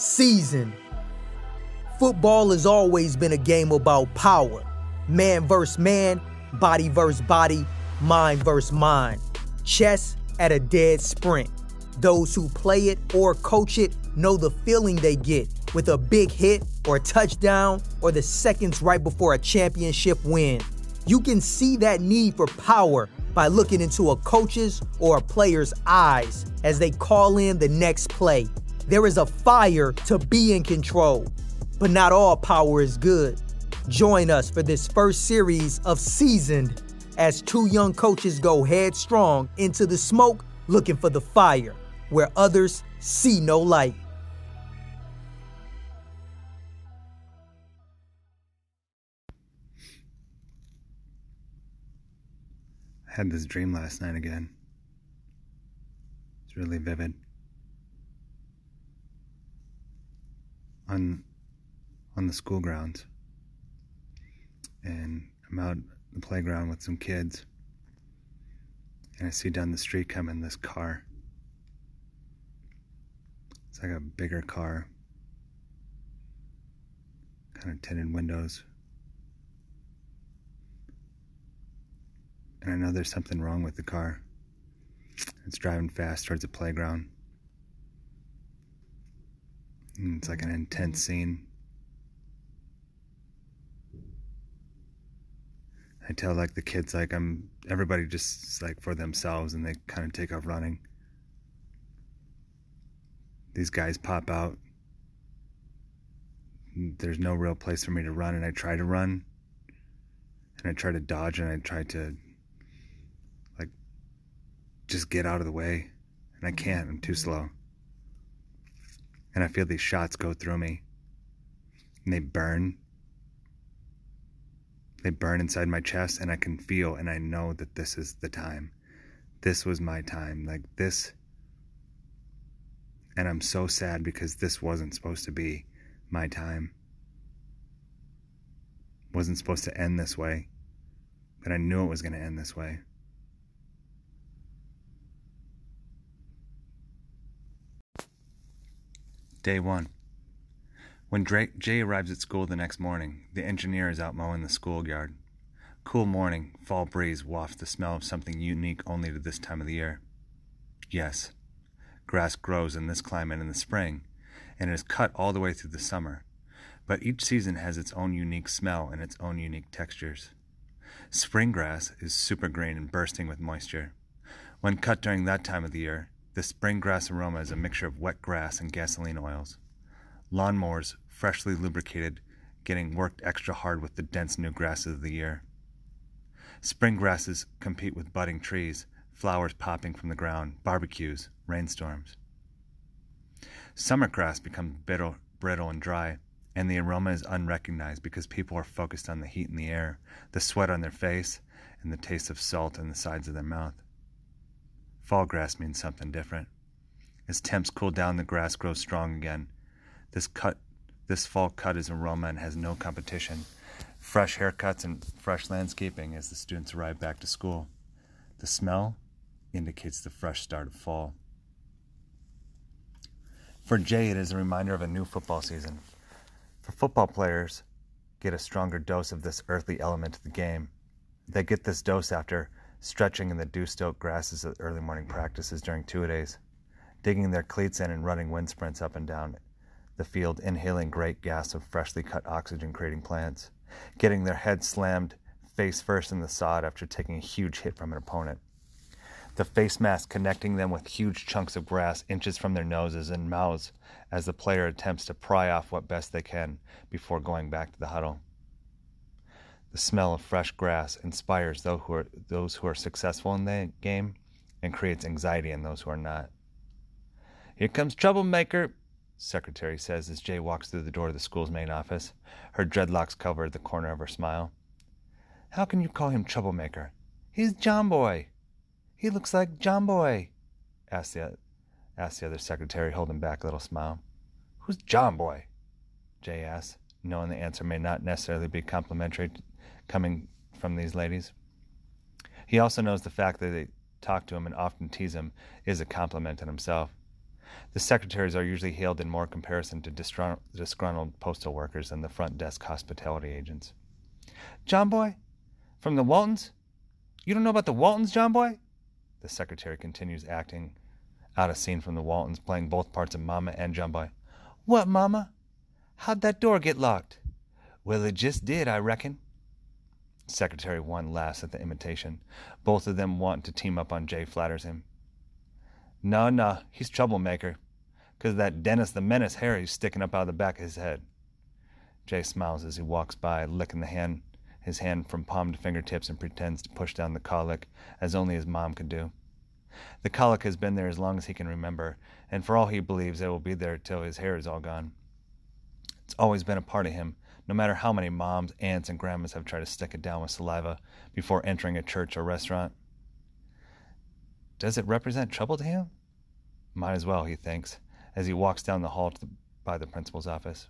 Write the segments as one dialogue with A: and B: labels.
A: Season. Football has always been a game about power man versus man, body versus body, mind versus mind. Chess at a dead sprint. Those who play it or coach it know the feeling they get with a big hit or a touchdown or the seconds right before a championship win. You can see that need for power by looking into a coach's or a player's eyes as they call in the next play. There is a fire to be in control, but not all power is good. Join us for this first series of Seasoned as two young coaches go headstrong into the smoke looking for the fire where others see no light.
B: I had this dream last night again. It's really vivid. On on the school grounds. And I'm out the playground with some kids. And I see down the street coming this car. It's like a bigger car. Kind of tinted windows. and I know there's something wrong with the car. It's driving fast towards the playground. And it's like an intense scene. I tell like the kids like I'm everybody just like for themselves and they kind of take off running. These guys pop out. There's no real place for me to run and I try to run and I try to dodge and I try to like just get out of the way. And I can't, I'm too slow. And I feel these shots go through me. And they burn. They burn inside my chest, and I can feel and I know that this is the time. This was my time. Like this. And I'm so sad because this wasn't supposed to be my time. Wasn't supposed to end this way. But I knew it was going to end this way. Day 1. When Drake, Jay arrives at school the next morning, the engineer is out mowing the schoolyard. Cool morning, fall breeze wafts the smell of something unique only to this time of the year. Yes, grass grows in this climate in the spring, and it is cut all the way through the summer. But each season has its own unique smell and its own unique textures. Spring grass is super green and bursting with moisture. When cut during that time of the year, the spring grass aroma is a mixture of wet grass and gasoline oils. Lawnmowers, freshly lubricated, getting worked extra hard with the dense new grasses of the year. Spring grasses compete with budding trees, flowers popping from the ground, barbecues, rainstorms. Summer grass becomes brittle, brittle and dry, and the aroma is unrecognized because people are focused on the heat in the air, the sweat on their face, and the taste of salt in the sides of their mouth. Fall grass means something different. As temps cool down, the grass grows strong again. This cut, this fall cut is aroma and has no competition. Fresh haircuts and fresh landscaping as the students arrive back to school. The smell indicates the fresh start of fall. For Jay, it is a reminder of a new football season. For football players, get a stronger dose of this earthly element to the game. They get this dose after stretching in the dew-soaked grasses at early morning practices during two-a-days, digging their cleats in and running wind sprints up and down the field, inhaling great gas of freshly cut oxygen-creating plants, getting their heads slammed face first in the sod after taking a huge hit from an opponent. The face mask connecting them with huge chunks of grass inches from their noses and mouths as the player attempts to pry off what best they can before going back to the huddle. The smell of fresh grass inspires those who are, those who are successful in the game and creates anxiety in those who are not. Here comes Troublemaker, Secretary says as Jay walks through the door of the school's main office, her dreadlocks covered the corner of her smile. How can you call him Troublemaker? He's John Boy. He looks like John Boy, asked the, asked the other secretary, holding back a little smile. Who's John Boy? Jay asked, knowing the answer may not necessarily be complimentary coming from these ladies. He also knows the fact that they talk to him and often tease him is a compliment in himself. The secretaries are usually hailed in more comparison to disgruntled postal workers than the front desk hospitality agents. John Boy? From the Waltons? You don't know about the Waltons, John Boy? The secretary continues acting out a scene from the Waltons, playing both parts of Mama and John Boy. What, Mama? How'd that door get locked? Well, it just did, I reckon. Secretary one laughs at the imitation. Both of them want to team up on Jay, flatters him. No, no, he's troublemaker. Cause that Dennis the Menace hair he's sticking up out of the back of his head. Jay smiles as he walks by, licking the hand his hand from palm to fingertips and pretends to push down the cowlick as only his mom could do. The cowlick has been there as long as he can remember, and for all he believes it will be there till his hair is all gone. It's always been a part of him, no matter how many moms, aunts, and grandmas have tried to stick it down with saliva before entering a church or restaurant. Does it represent trouble to him? Might as well, he thinks, as he walks down the hall the, by the principal's office.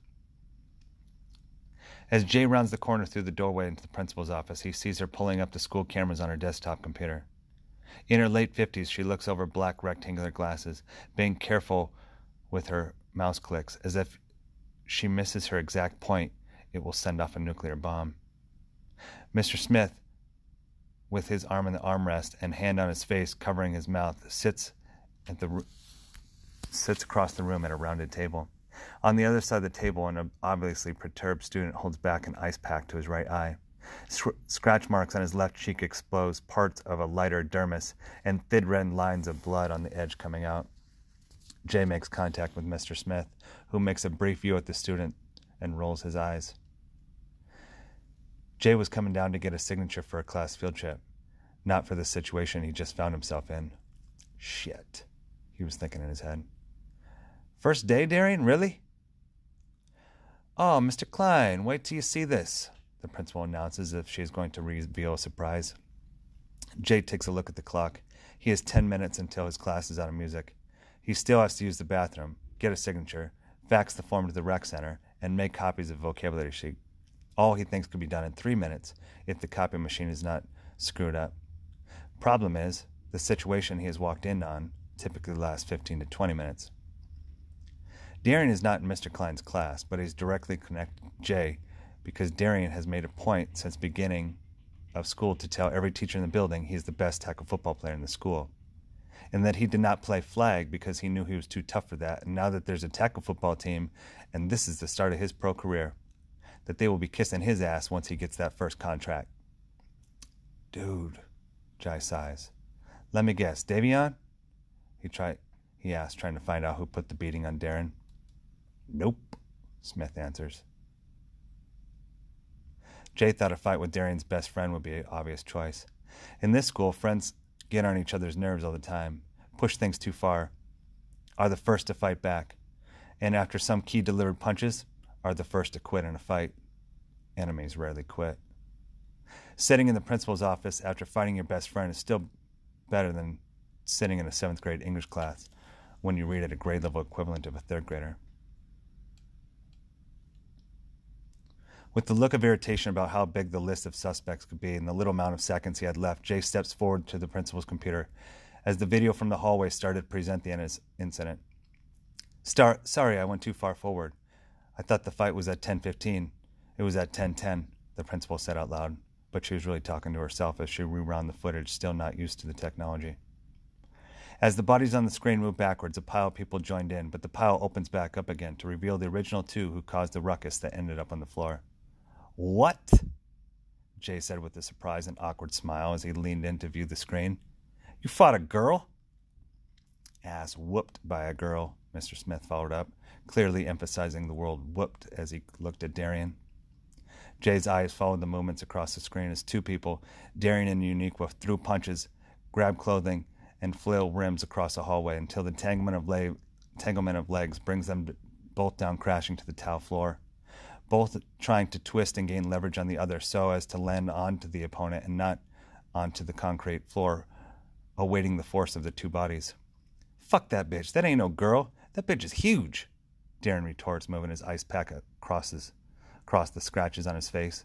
B: As Jay rounds the corner through the doorway into the principal's office, he sees her pulling up the school cameras on her desktop computer. In her late 50s, she looks over black rectangular glasses, being careful with her mouse clicks, as if she misses her exact point, it will send off a nuclear bomb. Mr. Smith with his arm in the armrest and hand on his face covering his mouth, sits at the sits across the room at a rounded table. On the other side of the table, an obviously perturbed student holds back an ice pack to his right eye. Scratch marks on his left cheek expose parts of a lighter dermis and thin red lines of blood on the edge coming out. Jay makes contact with Mr. Smith, who makes a brief view at the student and rolls his eyes. Jay was coming down to get a signature for a class field trip, not for the situation he just found himself in. Shit, he was thinking in his head. First day, Darian? Really? Oh, Mr. Klein, wait till you see this, the principal announces as if she is going to reveal a surprise. Jay takes a look at the clock. He has 10 minutes until his class is out of music. He still has to use the bathroom, get a signature, fax the form to the rec center, and make copies of vocabulary sheet all he thinks could be done in three minutes if the copy machine is not screwed up. Problem is, the situation he has walked in on typically lasts 15 to 20 minutes. Darian is not in Mr. Klein's class, but he's directly connected to Jay because Darian has made a point since beginning of school to tell every teacher in the building he's the best tackle football player in the school. And that he did not play flag because he knew he was too tough for that. And now that there's a tackle football team, and this is the start of his pro career, that they will be kissing his ass once he gets that first contract. Dude, Jay sighs. Let me guess, Davion? He tried he asked, trying to find out who put the beating on Darren. Nope, Smith answers. Jay thought a fight with Darian's best friend would be an obvious choice. In this school, friends get on each other's nerves all the time, push things too far, are the first to fight back, and after some key delivered punches, are the first to quit in a fight. Enemies rarely quit. Sitting in the principal's office after fighting your best friend is still better than sitting in a seventh grade English class when you read at a grade level equivalent of a third grader. With the look of irritation about how big the list of suspects could be and the little amount of seconds he had left, Jay steps forward to the principal's computer as the video from the hallway started to present the incident. Star- sorry, I went too far forward. I thought the fight was at 10:15. It was at 10:10, the principal said out loud, but she was really talking to herself as she rewound the footage, still not used to the technology. As the bodies on the screen moved backwards, a pile of people joined in, but the pile opens back up again to reveal the original two who caused the ruckus that ended up on the floor. What? Jay said with a surprised and awkward smile as he leaned in to view the screen. You fought a girl? Ass whooped by a girl, Mr. Smith followed up, clearly emphasizing the word whooped as he looked at Darian. Jay's eyes followed the movements across the screen as two people, Darian and Uniqua, threw punches, grabbed clothing, and flail rims across the hallway until the entanglement of, of legs brings them both down crashing to the tile floor, both trying to twist and gain leverage on the other so as to land onto the opponent and not onto the concrete floor, awaiting the force of the two bodies. Fuck that bitch. That ain't no girl. That bitch is huge. Darren retorts, moving his ice pack across, his, across the scratches on his face.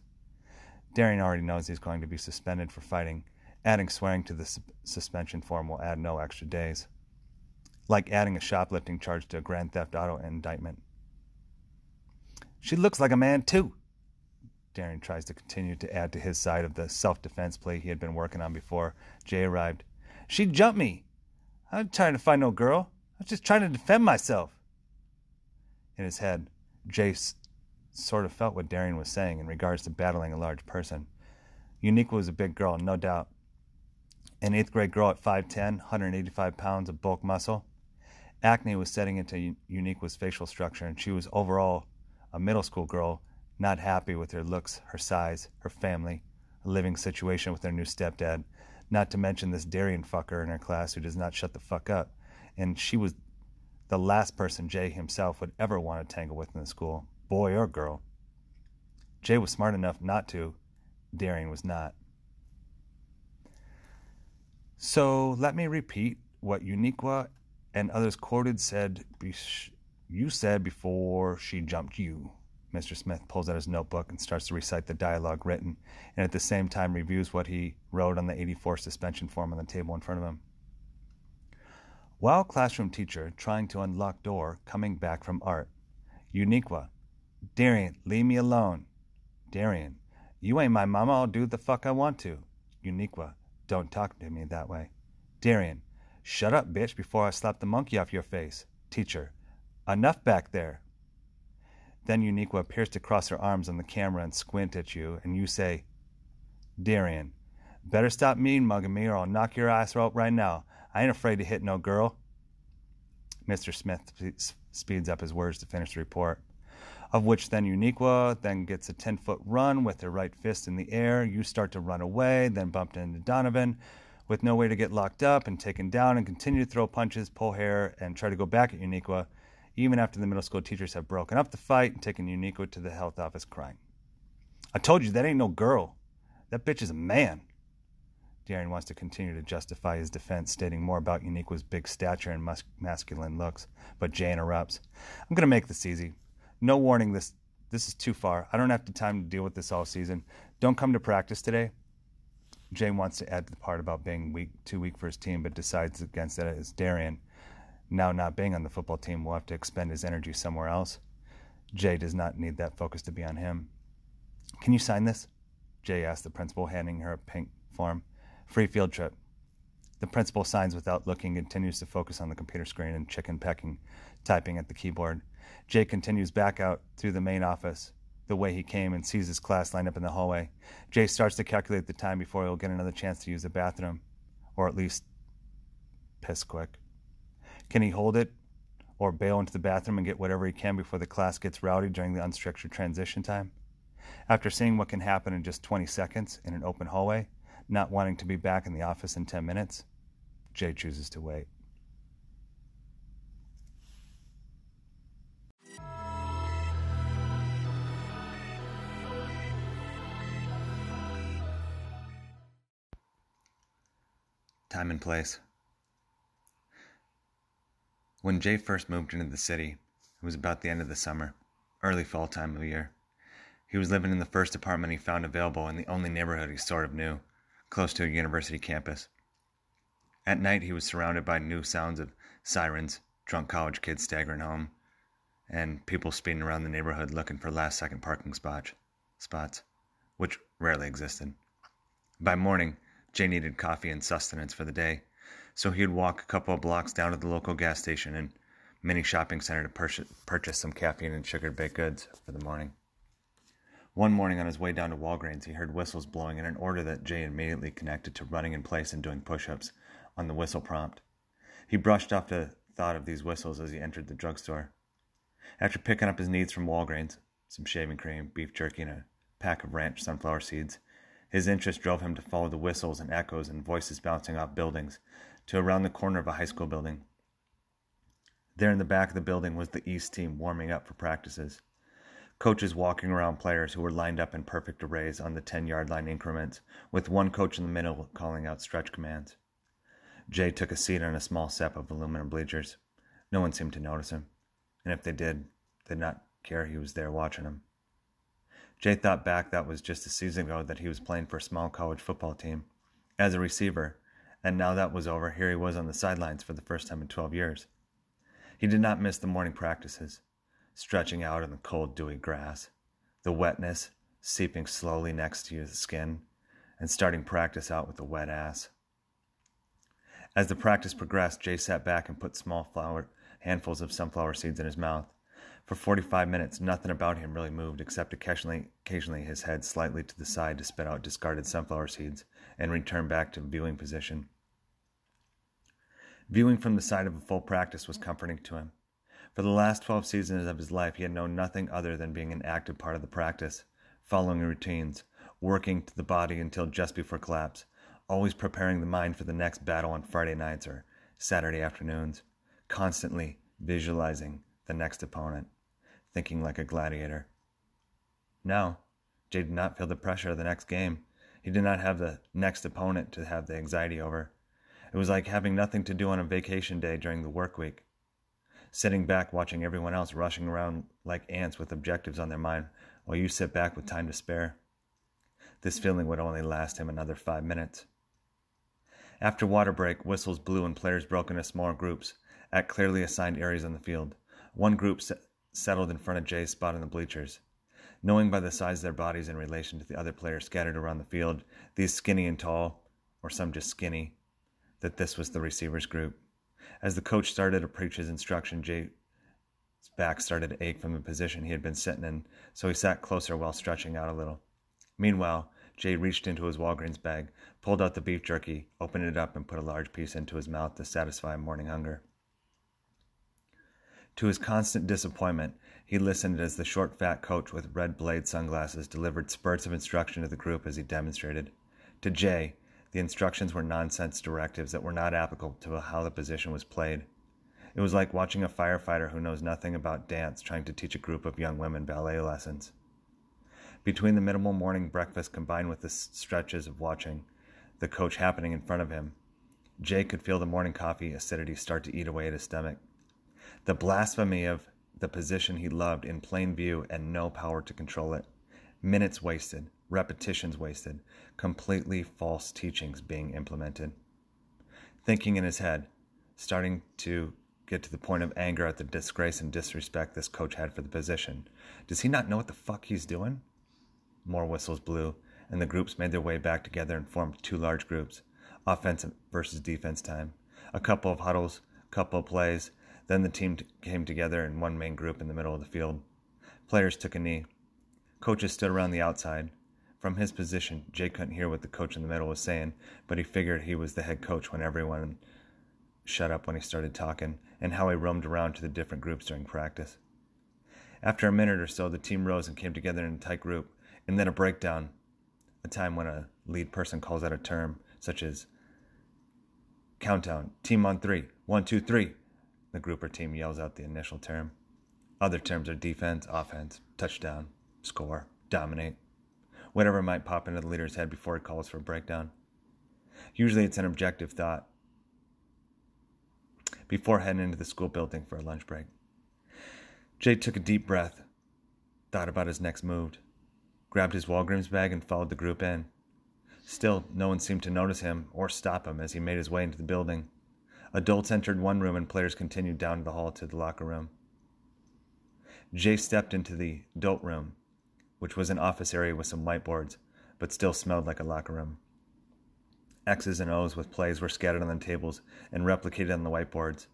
B: Darren already knows he's going to be suspended for fighting. Adding swearing to the su- suspension form will add no extra days. like adding a shoplifting charge to a grand theft auto indictment. She looks like a man, too. Darian tries to continue to add to his side of the self defense plea he had been working on before Jay arrived. She jumped me. I was trying to find no girl. I was just trying to defend myself. In his head, Jay sort of felt what Darian was saying in regards to battling a large person. Uniqua was a big girl, no doubt. An eighth grade girl at 5'10, 185 pounds of bulk muscle. Acne was setting into Uniqua's facial structure, and she was overall a middle school girl not happy with her looks, her size, her family, a living situation with her new stepdad, not to mention this Darian fucker in her class who does not shut the fuck up. And she was the last person Jay himself would ever want to tangle with in the school, boy or girl. Jay was smart enough not to, Darian was not. So let me repeat what Uniqua and others quoted said you said before she jumped you. Mr. Smith pulls out his notebook and starts to recite the dialogue written, and at the same time reviews what he wrote on the 84 suspension form on the table in front of him. While classroom teacher trying to unlock door coming back from art, Uniqua, Darian, leave me alone. Darian, you ain't my mama, I'll do the fuck I want to. Uniqua, don't talk to me that way. Darian, shut up, bitch, before I slap the monkey off your face. Teacher, enough back there. Then Uniqua appears to cross her arms on the camera and squint at you, and you say, Darian, better stop mean mugging me or I'll knock your ass out right now. I ain't afraid to hit no girl. Mr. Smith speeds up his words to finish the report. Of which then Uniqua then gets a 10 foot run with her right fist in the air. You start to run away, then bumped into Donovan with no way to get locked up and taken down and continue to throw punches, pull hair, and try to go back at Uniqua even after the middle school teachers have broken up the fight and taken Uniqua to the health office crying. I told you that ain't no girl. That bitch is a man. Darren wants to continue to justify his defense, stating more about Uniqua's big stature and mus- masculine looks, but Jay interrupts. I'm going to make this easy. No warning, this this is too far. I don't have the time to deal with this all season. Don't come to practice today. Jay wants to add the part about being weak, too weak for his team, but decides against it as Darian now not being on the football team will have to expend his energy somewhere else. Jay does not need that focus to be on him. Can you sign this? Jay asked the principal, handing her a pink form. Free field trip. The principal signs without looking, continues to focus on the computer screen and chicken pecking, typing at the keyboard. Jay continues back out through the main office, the way he came, and sees his class lined up in the hallway. Jay starts to calculate the time before he'll get another chance to use the bathroom, or at least piss quick. Can he hold it or bail into the bathroom and get whatever he can before the class gets rowdy during the unstructured transition time? After seeing what can happen in just 20 seconds in an open hallway, not wanting to be back in the office in 10 minutes, Jay chooses to wait. Time and place. When Jay first moved into the city, it was about the end of the summer, early fall time of year. He was living in the first apartment he found available in the only neighborhood he sort of knew, close to a university campus. At night, he was surrounded by new sounds of sirens, drunk college kids staggering home, and people speeding around the neighborhood looking for last second parking spots, spots, which rarely existed. By morning, Jay needed coffee and sustenance for the day so he'd walk a couple of blocks down to the local gas station and mini shopping center to purchase, purchase some caffeine and sugar baked goods for the morning. One morning on his way down to Walgreens, he heard whistles blowing in an order that Jay immediately connected to running in place and doing push ups on the whistle prompt. He brushed off the thought of these whistles as he entered the drugstore. After picking up his needs from Walgreens, some shaving cream, beef jerky, and a pack of ranch sunflower seeds, his interest drove him to follow the whistles and echoes and voices bouncing off buildings to around the corner of a high school building. There in the back of the building was the East team warming up for practices. Coaches walking around players who were lined up in perfect arrays on the 10 yard line increments, with one coach in the middle calling out stretch commands. Jay took a seat on a small set of aluminum bleachers. No one seemed to notice him, and if they did, they did not care he was there watching them. Jay thought back that was just a season ago that he was playing for a small college football team. As a receiver, and now that was over, here he was on the sidelines for the first time in 12 years. He did not miss the morning practices, stretching out in the cold, dewy grass, the wetness seeping slowly next to his skin, and starting practice out with a wet ass. As the practice progressed, Jay sat back and put small flower handfuls of sunflower seeds in his mouth. For 45 minutes, nothing about him really moved except occasionally, occasionally his head slightly to the side to spit out discarded sunflower seeds and return back to viewing position. Viewing from the side of a full practice was comforting to him. For the last 12 seasons of his life, he had known nothing other than being an active part of the practice, following routines, working to the body until just before collapse, always preparing the mind for the next battle on Friday nights or Saturday afternoons, constantly visualizing the next opponent, thinking like a gladiator. Now, Jay did not feel the pressure of the next game. He did not have the next opponent to have the anxiety over. It was like having nothing to do on a vacation day during the work week. Sitting back watching everyone else rushing around like ants with objectives on their mind while you sit back with time to spare. This feeling would only last him another five minutes. After water break, whistles blew and players broke into smaller groups at clearly assigned areas on the field. One group settled in front of Jay's spot in the bleachers. Knowing by the size of their bodies in relation to the other players scattered around the field, these skinny and tall, or some just skinny, that this was the receivers group. As the coach started to preach his instruction, Jay's back started to ache from the position he had been sitting in, so he sat closer while stretching out a little. Meanwhile, Jay reached into his Walgreens bag, pulled out the beef jerky, opened it up, and put a large piece into his mouth to satisfy morning hunger. To his constant disappointment, he listened as the short, fat coach with red blade sunglasses delivered spurts of instruction to the group as he demonstrated. To Jay, the instructions were nonsense directives that were not applicable to how the position was played. It was like watching a firefighter who knows nothing about dance trying to teach a group of young women ballet lessons. Between the minimal morning breakfast combined with the stretches of watching the coach happening in front of him, Jay could feel the morning coffee acidity start to eat away at his stomach. The blasphemy of the position he loved in plain view and no power to control it. Minutes wasted, repetitions wasted, completely false teachings being implemented. Thinking in his head, starting to get to the point of anger at the disgrace and disrespect this coach had for the position. Does he not know what the fuck he's doing? More whistles blew, and the groups made their way back together and formed two large groups offense versus defense time. A couple of huddles, couple of plays, then the team came together in one main group in the middle of the field. Players took a knee. Coaches stood around the outside. From his position, Jay couldn't hear what the coach in the middle was saying, but he figured he was the head coach when everyone shut up when he started talking, and how he roamed around to the different groups during practice. After a minute or so, the team rose and came together in a tight group, and then a breakdown, a time when a lead person calls out a term, such as countdown, team on three, one, two, three. The group or team yells out the initial term. Other terms are defense, offense, touchdown, score, dominate, whatever might pop into the leader's head before he calls for a breakdown. Usually it's an objective thought before heading into the school building for a lunch break. Jay took a deep breath, thought about his next move, grabbed his Walgreens bag, and followed the group in. Still, no one seemed to notice him or stop him as he made his way into the building. Adults entered one room and players continued down the hall to the locker room. Jay stepped into the adult room, which was an office area with some whiteboards, but still smelled like a locker room. X's and O's with plays were scattered on the tables and replicated on the whiteboards.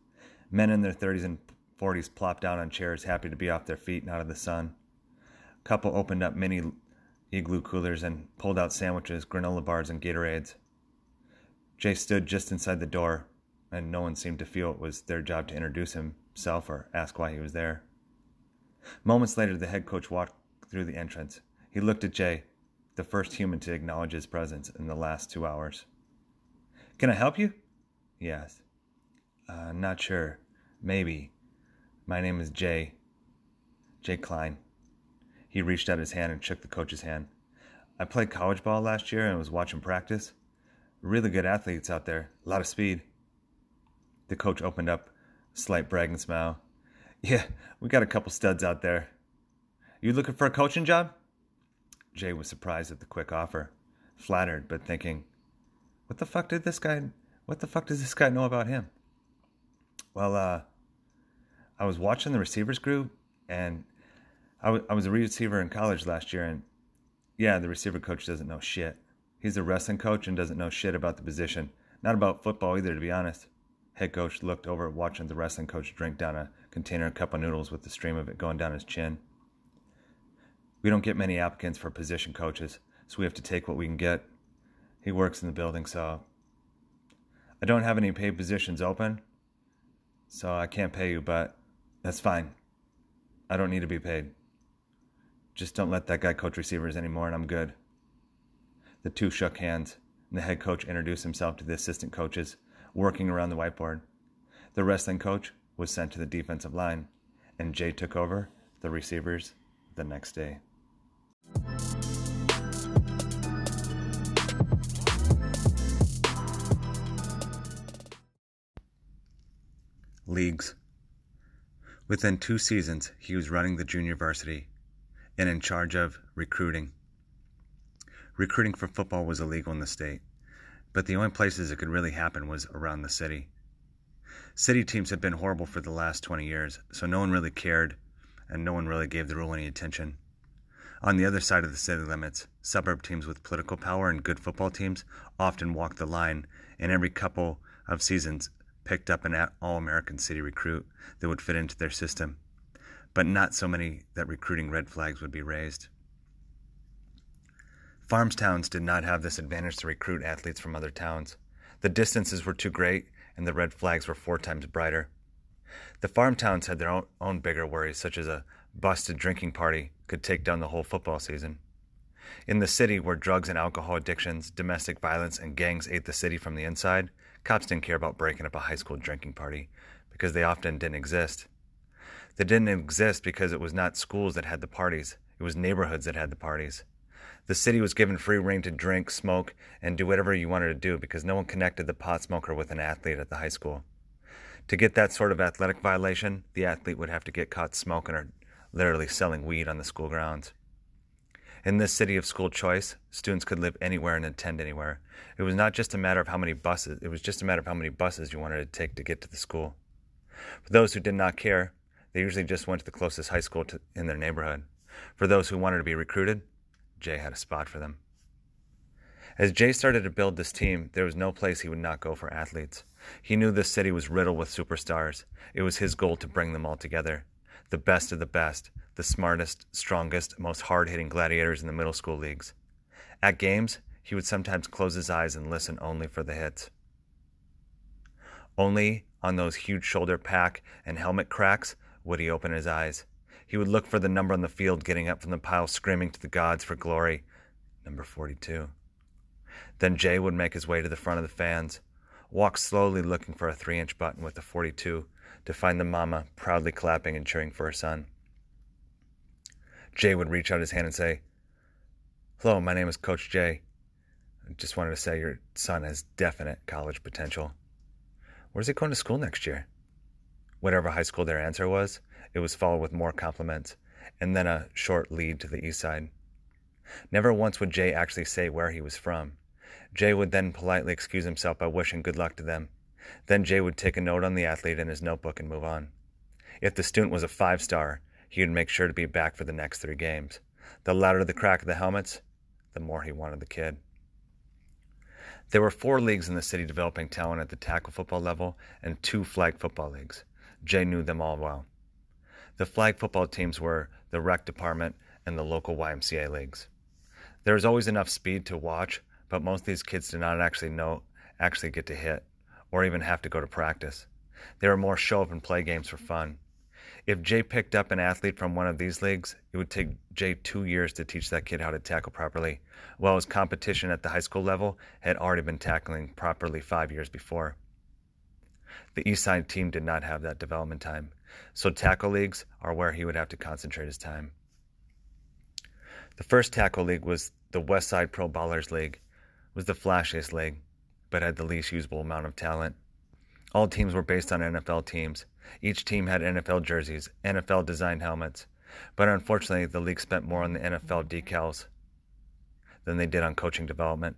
B: Men in their 30s and 40s plopped down on chairs, happy to be off their feet and out of the sun. A couple opened up mini igloo coolers and pulled out sandwiches, granola bars, and Gatorades. Jay stood just inside the door, and no one seemed to feel it was their job to introduce himself or ask why he was there. Moments later, the head coach walked through the entrance. He looked at Jay, the first human to acknowledge his presence in the last two hours. Can I help you? He asked. Uh, not sure. Maybe. My name is Jay. Jay Klein. He reached out his hand and shook the coach's hand. I played college ball last year and was watching practice. Really good athletes out there, a lot of speed. The coach opened up, slight bragging smile. Yeah, we got a couple studs out there. You looking for a coaching job? Jay was surprised at the quick offer, flattered, but thinking, what the fuck did this guy, what the fuck does this guy know about him? Well, uh, I was watching the receivers group, and I, w- I was a receiver in college last year, and yeah, the receiver coach doesn't know shit. He's a wrestling coach and doesn't know shit about the position. Not about football either, to be honest. Head coach looked over watching the wrestling coach drink down a container of cup of noodles with the stream of it going down his chin. We don't get many applicants for position coaches, so we have to take what we can get. He works in the building, so I don't have any paid positions open, so I can't pay you, but that's fine. I don't need to be paid. Just don't let that guy coach receivers anymore, and I'm good. The two shook hands, and the head coach introduced himself to the assistant coaches working around the whiteboard. The wrestling coach was sent to the defensive line, and Jay took over the receivers the next day. Leagues. Within two seasons, he was running the junior varsity and in charge of recruiting. Recruiting for football was illegal in the state, but the only places it could really happen was around the city. City teams had been horrible for the last 20 years, so no one really cared and no one really gave the rule any attention. On the other side of the city limits, suburb teams with political power and good football teams often walked the line, and every couple of seasons picked up an all American city recruit that would fit into their system, but not so many that recruiting red flags would be raised. Farms towns did not have this advantage to recruit athletes from other towns. The distances were too great, and the red flags were four times brighter. The farm towns had their own, own bigger worries, such as a busted drinking party could take down the whole football season. In the city, where drugs and alcohol addictions, domestic violence, and gangs ate the city from the inside, cops didn't care about breaking up a high school drinking party because they often didn't exist. They didn't exist because it was not schools that had the parties, it was neighborhoods that had the parties. The city was given free rein to drink, smoke, and do whatever you wanted to do because no one connected the pot smoker with an athlete at the high school. To get that sort of athletic violation, the athlete would have to get caught smoking or literally selling weed on the school grounds. In this city of school choice, students could live anywhere and attend anywhere. It was not just a matter of how many buses, it was just a matter of how many buses you wanted to take to get to the school. For those who did not care, they usually just went to the closest high school to, in their neighborhood. For those who wanted to be recruited, Jay had a spot for them. As Jay started to build this team, there was no place he would not go for athletes. He knew this city was riddled with superstars. It was his goal to bring them all together the best of the best, the smartest, strongest, most hard hitting gladiators in the middle school leagues. At games, he would sometimes close his eyes and listen only for the hits. Only on those huge shoulder pack and helmet cracks would he open his eyes. He would look for the number on the field getting up from the pile screaming to the gods for glory. Number 42. Then Jay would make his way to the front of the fans, walk slowly looking for a three inch button with the 42 to find the mama proudly clapping and cheering for her son. Jay would reach out his hand and say, Hello, my name is Coach Jay. I just wanted to say your son has definite college potential. Where's he going to school next year? Whatever high school their answer was, it was followed with more compliments, and then a short lead to the east side. Never once would Jay actually say where he was from. Jay would then politely excuse himself by wishing good luck to them. Then Jay would take a note on the athlete in his notebook and move on. If the student was a five star, he would make sure to be back for the next three games. The louder the crack of the helmets, the more he wanted the kid. There were four leagues in the city developing talent at the tackle football level and two flag football leagues. Jay knew them all well. The flag football teams were the rec department and the local YMCA leagues. There was always enough speed to watch, but most of these kids did not actually know actually get to hit or even have to go to practice. They were more show up and play games for fun. If Jay picked up an athlete from one of these leagues, it would take Jay two years to teach that kid how to tackle properly, while his competition at the high school level had already been tackling properly five years before. The East Side team did not have that development time, so tackle leagues are where he would have to concentrate his time. The first tackle league was the West Side Pro Ballers League, it was the flashiest league, but had the least usable amount of talent. All teams were based on NFL teams. Each team had NFL jerseys, NFL designed helmets, but unfortunately, the league spent more on the NFL decals than they did on coaching development.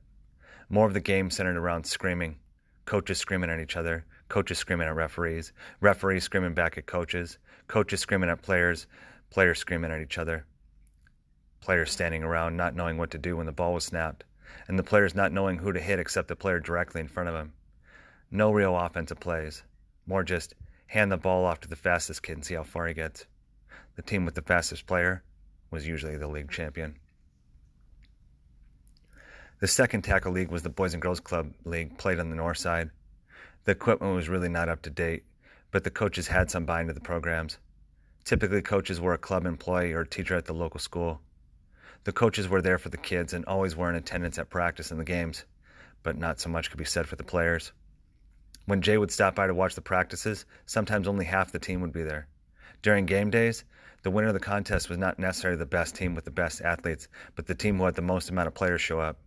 B: More of the game centered around screaming, coaches screaming at each other, coaches screaming at referees, referees screaming back at coaches, coaches screaming at players, players screaming at each other, players standing around not knowing what to do when the ball was snapped, and the players not knowing who to hit except the player directly in front of them. No real offensive plays, more just hand the ball off to the fastest kid and see how far he gets. The team with the fastest player was usually the league champion. The second tackle league was the Boys and Girls Club League, played on the north side. The equipment was really not up to date, but the coaches had some buy into the programs. Typically, coaches were a club employee or a teacher at the local school. The coaches were there for the kids and always were in attendance at practice and the games, but not so much could be said for the players. When Jay would stop by to watch the practices, sometimes only half the team would be there. During game days, the winner of the contest was not necessarily the best team with the best athletes, but the team who had the most amount of players show up.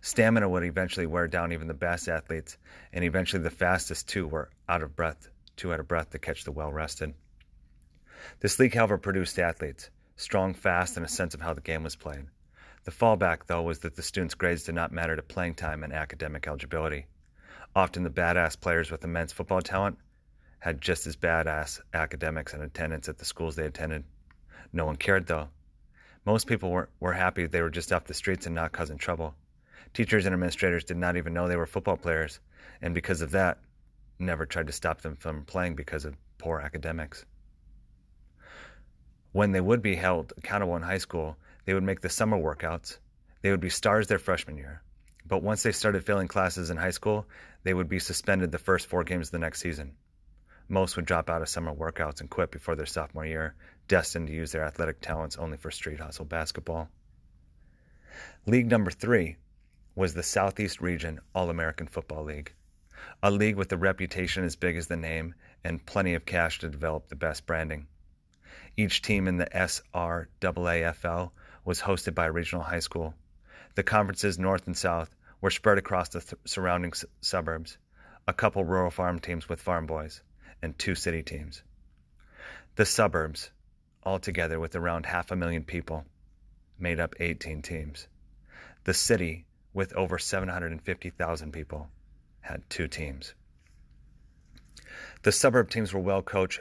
B: Stamina would eventually wear down even the best athletes, and eventually the fastest two were out of breath, too out of breath to catch the well rested. This league, however, produced athletes, strong, fast, and a sense of how the game was played. The fallback, though, was that the students' grades did not matter to playing time and academic eligibility. Often the badass players with immense football talent had just as badass academics and attendance at the schools they attended. No one cared, though. Most people were, were happy they were just off the streets and not causing trouble. Teachers and administrators did not even know they were football players, and because of that, never tried to stop them from playing because of poor academics. When they would be held accountable in high school, they would make the summer workouts. They would be stars their freshman year. But once they started failing classes in high school, they would be suspended the first four games of the next season. Most would drop out of summer workouts and quit before their sophomore year, destined to use their athletic talents only for street hustle basketball. League number three was the Southeast Region All American Football League, a league with a reputation as big as the name and plenty of cash to develop the best branding. Each team in the SRAAFL was hosted by a regional high school. The conferences north and south were spread across the th- surrounding s- suburbs, a couple rural farm teams with farm boys, and two city teams. The suburbs, altogether with around half a million people, made up 18 teams. The city with over 750,000 people, had two teams. The suburb teams were well coached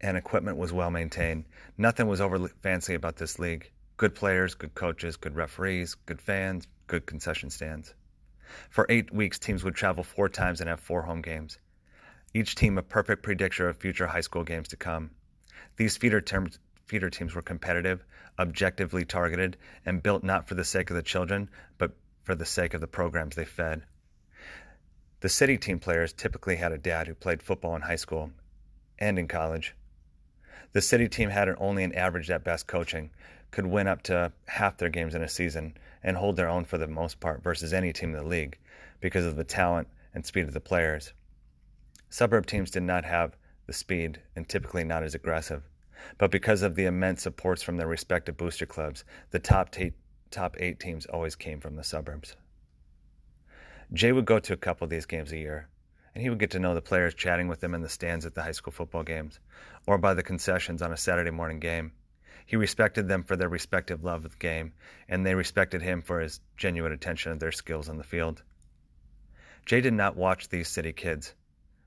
B: and equipment was well maintained. Nothing was overly fancy about this league. Good players, good coaches, good referees, good fans, good concession stands. For eight weeks, teams would travel four times and have four home games. Each team a perfect predictor of future high school games to come. These feeder feeder teams were competitive, objectively targeted, and built not for the sake of the children, but for the sake of the programs they fed. The city team players typically had a dad who played football in high school and in college. The city team had only an average at best coaching, could win up to half their games in a season, and hold their own for the most part versus any team in the league because of the talent and speed of the players. Suburb teams did not have the speed and typically not as aggressive. But because of the immense supports from their respective booster clubs, the top, t- top eight teams always came from the suburbs. Jay would go to a couple of these games a year, and he would get to know the players chatting with them in the stands at the high school football games or by the concessions on a Saturday morning game. He respected them for their respective love of the game, and they respected him for his genuine attention to their skills on the field. Jay did not watch these city kids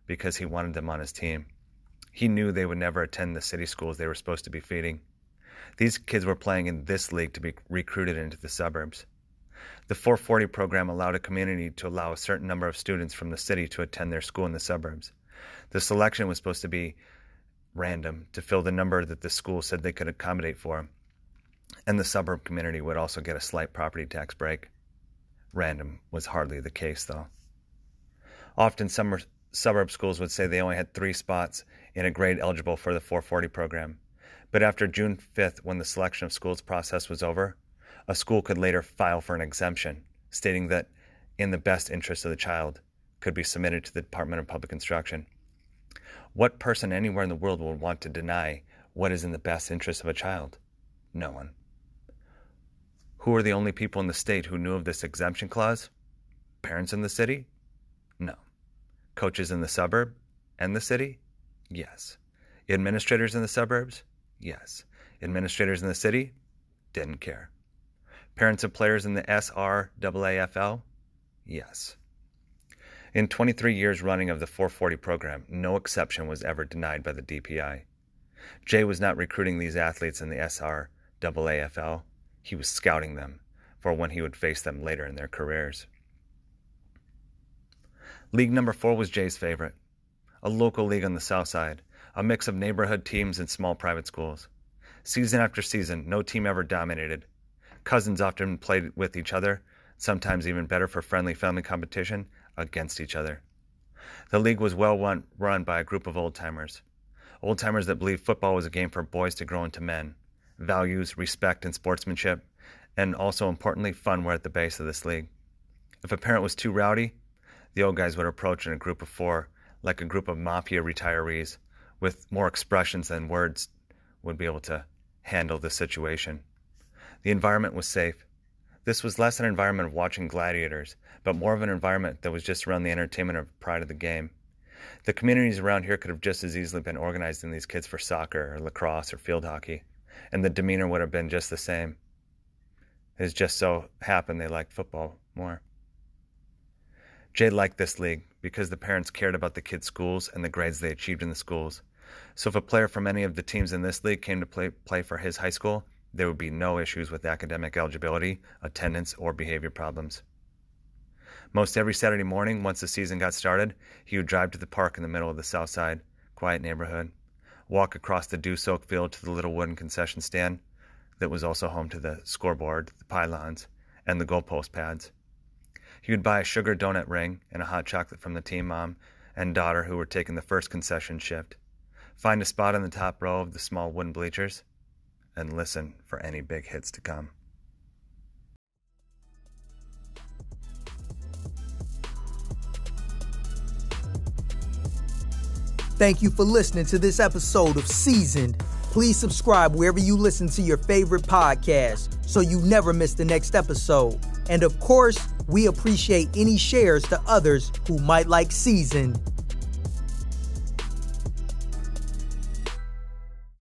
B: because he wanted them on his team. He knew they would never attend the city schools they were supposed to be feeding. These kids were playing in this league to be recruited into the suburbs. The 440 program allowed a community to allow a certain number of students from the city to attend their school in the suburbs. The selection was supposed to be random to fill the number that the school said they could accommodate for, and the suburb community would also get a slight property tax break. Random was hardly the case, though. Often, summer, suburb schools would say they only had three spots in a grade eligible for the 440 program. But after June 5th, when the selection of schools process was over, a school could later file for an exemption, stating that, in the best interest of the child, could be submitted to the Department of Public Instruction. What person anywhere in the world would want to deny what is in the best interest of a child? No one. Who are the only people in the state who knew of this exemption clause? Parents in the city? Coaches in the suburb and the city? Yes. Administrators in the suburbs? Yes. Administrators in the city? Didn't care. Parents of players in the SRAAFL? Yes. In 23 years running of the 440 program, no exception was ever denied by the DPI. Jay was not recruiting these athletes in the SRAAFL, he was scouting them for when he would face them later in their careers. League number four was Jay's favorite, a local league on the south side, a mix of neighborhood teams and small private schools. Season after season, no team ever dominated. Cousins often played with each other, sometimes even better for friendly family competition, against each other. The league was well run by a group of old timers. Old timers that believed football was a game for boys to grow into men. Values, respect, and sportsmanship, and also importantly, fun were at the base of this league. If a parent was too rowdy, the old guys would approach in a group of four, like a group of mafia retirees, with more expressions than words would be able to handle the situation. The environment was safe. This was less an environment of watching gladiators, but more of an environment that was just around the entertainment of pride of the game. The communities around here could have just as easily been organized in these kids for soccer or lacrosse or field hockey, and the demeanor would have been just the same. It just so happened they liked football more. Jay liked this league because the parents cared about the kids' schools and the grades they achieved in the schools. So if a player from any of the teams in this league came to play, play for his high school, there would be no issues with academic eligibility, attendance, or behavior problems. Most every Saturday morning, once the season got started, he would drive to the park in the middle of the south side, quiet neighborhood, walk across the dew soaked field to the little wooden concession stand that was also home to the scoreboard, the pylons, and the goalpost pads. He would buy a sugar donut ring and a hot chocolate from the team mom and daughter who were taking the first concession shift, find a spot in the top row of the small wooden bleachers, and listen for any big hits to come.
A: Thank you for listening to this episode of Seasoned. Please subscribe wherever you listen to your favorite podcast so you never miss the next episode. And of course, we appreciate any shares to others who might like Seasoned.